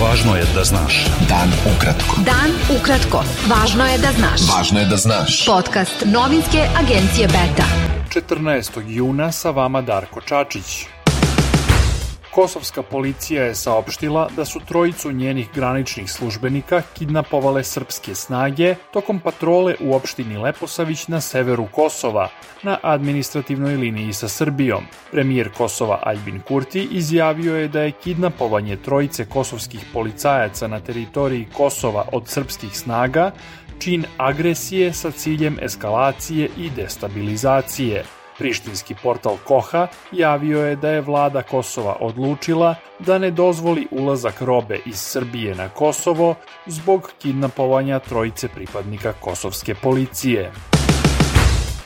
Važno je da znaš. Dan ukratko. Dan ukratko. Važno je da znaš. Važno je da znaš. Podcast novinske agencije Beta. 14. juna sa vama Darko Čačić. Kosovska policija je saopštila da su trojicu njenih graničnih službenika kidnapovale srpske snage tokom patrole u opštini Leposavić na severu Kosova, na administrativnoj liniji sa Srbijom. Premijer Kosova Albin Kurti izjavio je da je kidnapovanje trojice kosovskih policajaca na teritoriji Kosova od srpskih snaga čin agresije sa ciljem eskalacije i destabilizacije. Prištinski portal Koha javio je da je vlada Kosova odlučila da ne dozvoli ulazak robe iz Srbije na Kosovo zbog kidnapovanja trojice pripadnika kosovske policije.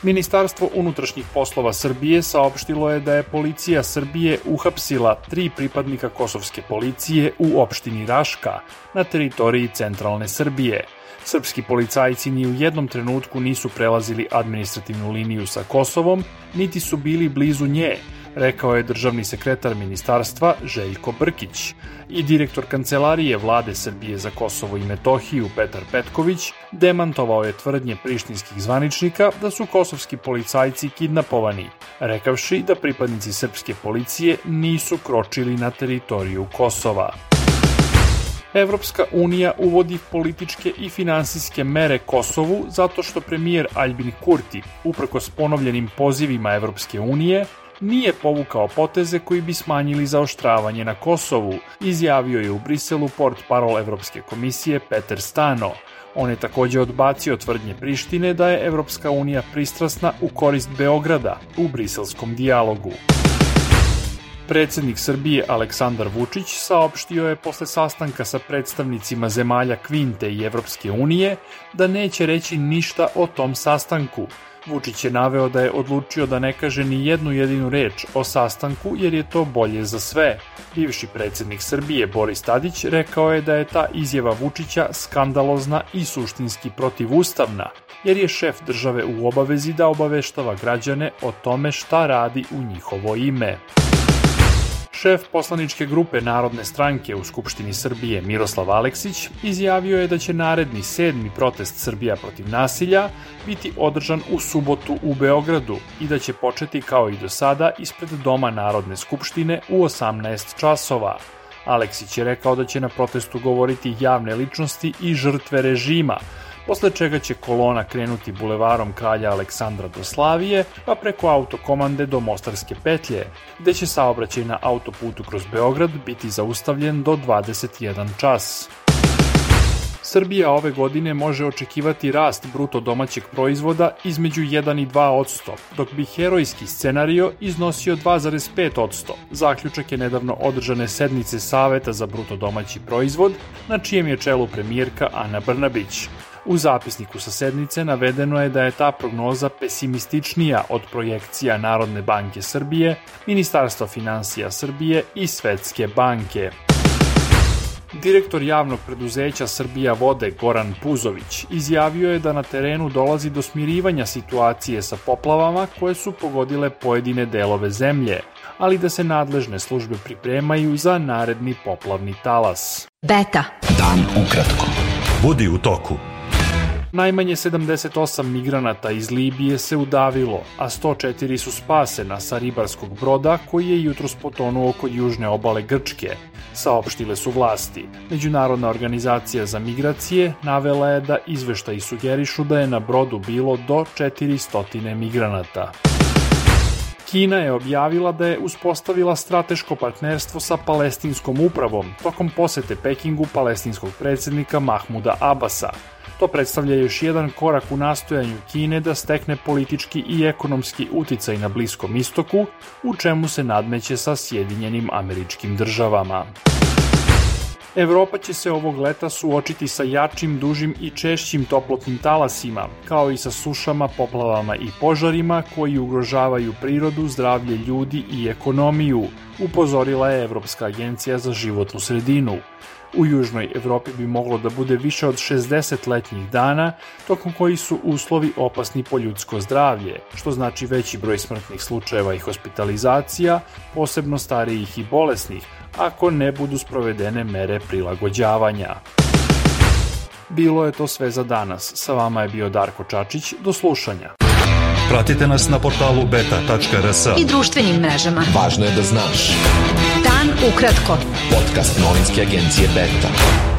Ministarstvo unutrašnjih poslova Srbije saopštilo je da je policija Srbije uhapsila tri pripadnika kosovske policije u opštini Raška na teritoriji centralne Srbije – Srpski policajci ni u jednom trenutku nisu prelazili administrativnu liniju sa Kosovom, niti su bili blizu nje, rekao je državni sekretar ministarstva Željko Brkić i direktor kancelarije vlade Srbije za Kosovo i Metohiju Petar Petković demantovao je tvrdnje prištinskih zvaničnika da su kosovski policajci kidnapovani, rekavši da pripadnici srpske policije nisu kročili na teritoriju Kosova. Evropska unija uvodi političke i finansijske mere Kosovu zato što premijer Albin Kurti, uprkos ponovljenim pozivima Evropske unije, nije povukao poteze koji bi smanjili zaoštravanje na Kosovu, izjavio je u Briselu port parol Evropske komisije Peter Stano. On je takođe odbacio tvrdnje Prištine da je Evropska unija pristrasna u korist Beograda u briselskom dijalogu. Predsednik Srbije Aleksandar Vučić saopštio je posle sastanka sa predstavnicima zemalja Kvinte i Evropske unije da neće reći ništa o tom sastanku. Vučić je naveo da je odlučio da ne kaže ni jednu jedinu reč o sastanku jer je to bolje za sve. Bivši predsednik Srbije Boris Tadić rekao je da je ta izjava Vučića skandalozna i suštinski protivustavna, jer je šef države u obavezi da obaveštava građane o tome šta radi u njihovo ime. Šef poslaničke grupe Narodne stranke u Skupštini Srbije Miroslav Aleksić izjavio je da će naredni sedmi protest Srbija protiv nasilja biti održan u subotu u Beogradu i da će početi kao i do sada ispred Doma Narodne skupštine u 18 časova. Aleksić je rekao da će na protestu govoriti javne ličnosti i žrtve režima, posle čega će kolona krenuti bulevarom kralja Aleksandra do Slavije, pa preko autokomande do Mostarske petlje, gde će saobraćaj na autoputu kroz Beograd biti zaustavljen do 21 čas. Srbija ove godine može očekivati rast bruto domaćeg proizvoda između 1 i 2 odsto, dok bi herojski scenario iznosio 2,5 odsto. Zaključak je nedavno održane sednice Saveta za bruto domaći proizvod, na čijem je čelu premijerka Ana Brnabić. U zapisniku sa sednice navedeno je da je ta prognoza pesimističnija od projekcija Narodne banke Srbije, Ministarstva financija Srbije i Svetske banke. Direktor javnog preduzeća Srbija vode Goran Puzović izjavio je da na terenu dolazi do smirivanja situacije sa poplavama koje su pogodile pojedine delove zemlje, ali da se nadležne službe pripremaju za naredni poplavni talas. Beta. Dan ukratko. Budi u toku. Najmanje 78 migranata iz Libije se udavilo, a 104 su spasena sa ribarskog broda koji je jutros potonuo kod južne obale Grčke, saopštile su vlasti. Međunarodna organizacija za migracije navela je da izveštaji sugerišu da je na brodu bilo do 400 migranata. Kina je objavila da je uspostavila strateško partnerstvo sa palestinskom upravom tokom posete Pekingu palestinskog predsednika Mahmuda Abasa. To predstavlja još jedan korak u nastojanju Kine da stekne politički i ekonomski uticaj na Bliskom istoku, u čemu se nadmeće sa Sjedinjenim američkim državama. Evropa će se ovog leta suočiti sa jačim, dužim i češćim toplotnim talasima, kao i sa sušama, poplavama i požarima koji ugrožavaju prirodu, zdravlje ljudi i ekonomiju, upozorila je Evropska agencija za životnu sredinu. U Južnoj Evropi bi moglo da bude više od 60 letnjih dana, tokom koji su uslovi opasni po ljudsko zdravlje, što znači veći broj smrtnih slučajeva i hospitalizacija, posebno starijih i bolesnih, ako ne budu sprovedene mere prilagođavanja. Bilo je to sve za danas. Sa vama je bio Darko Čačić. Do slušanja. Pratite nas na portalu beta.rs. I društvenim mrežama. Važno je da znaš. Dan ukratko. Podcast novinske agencije Beta.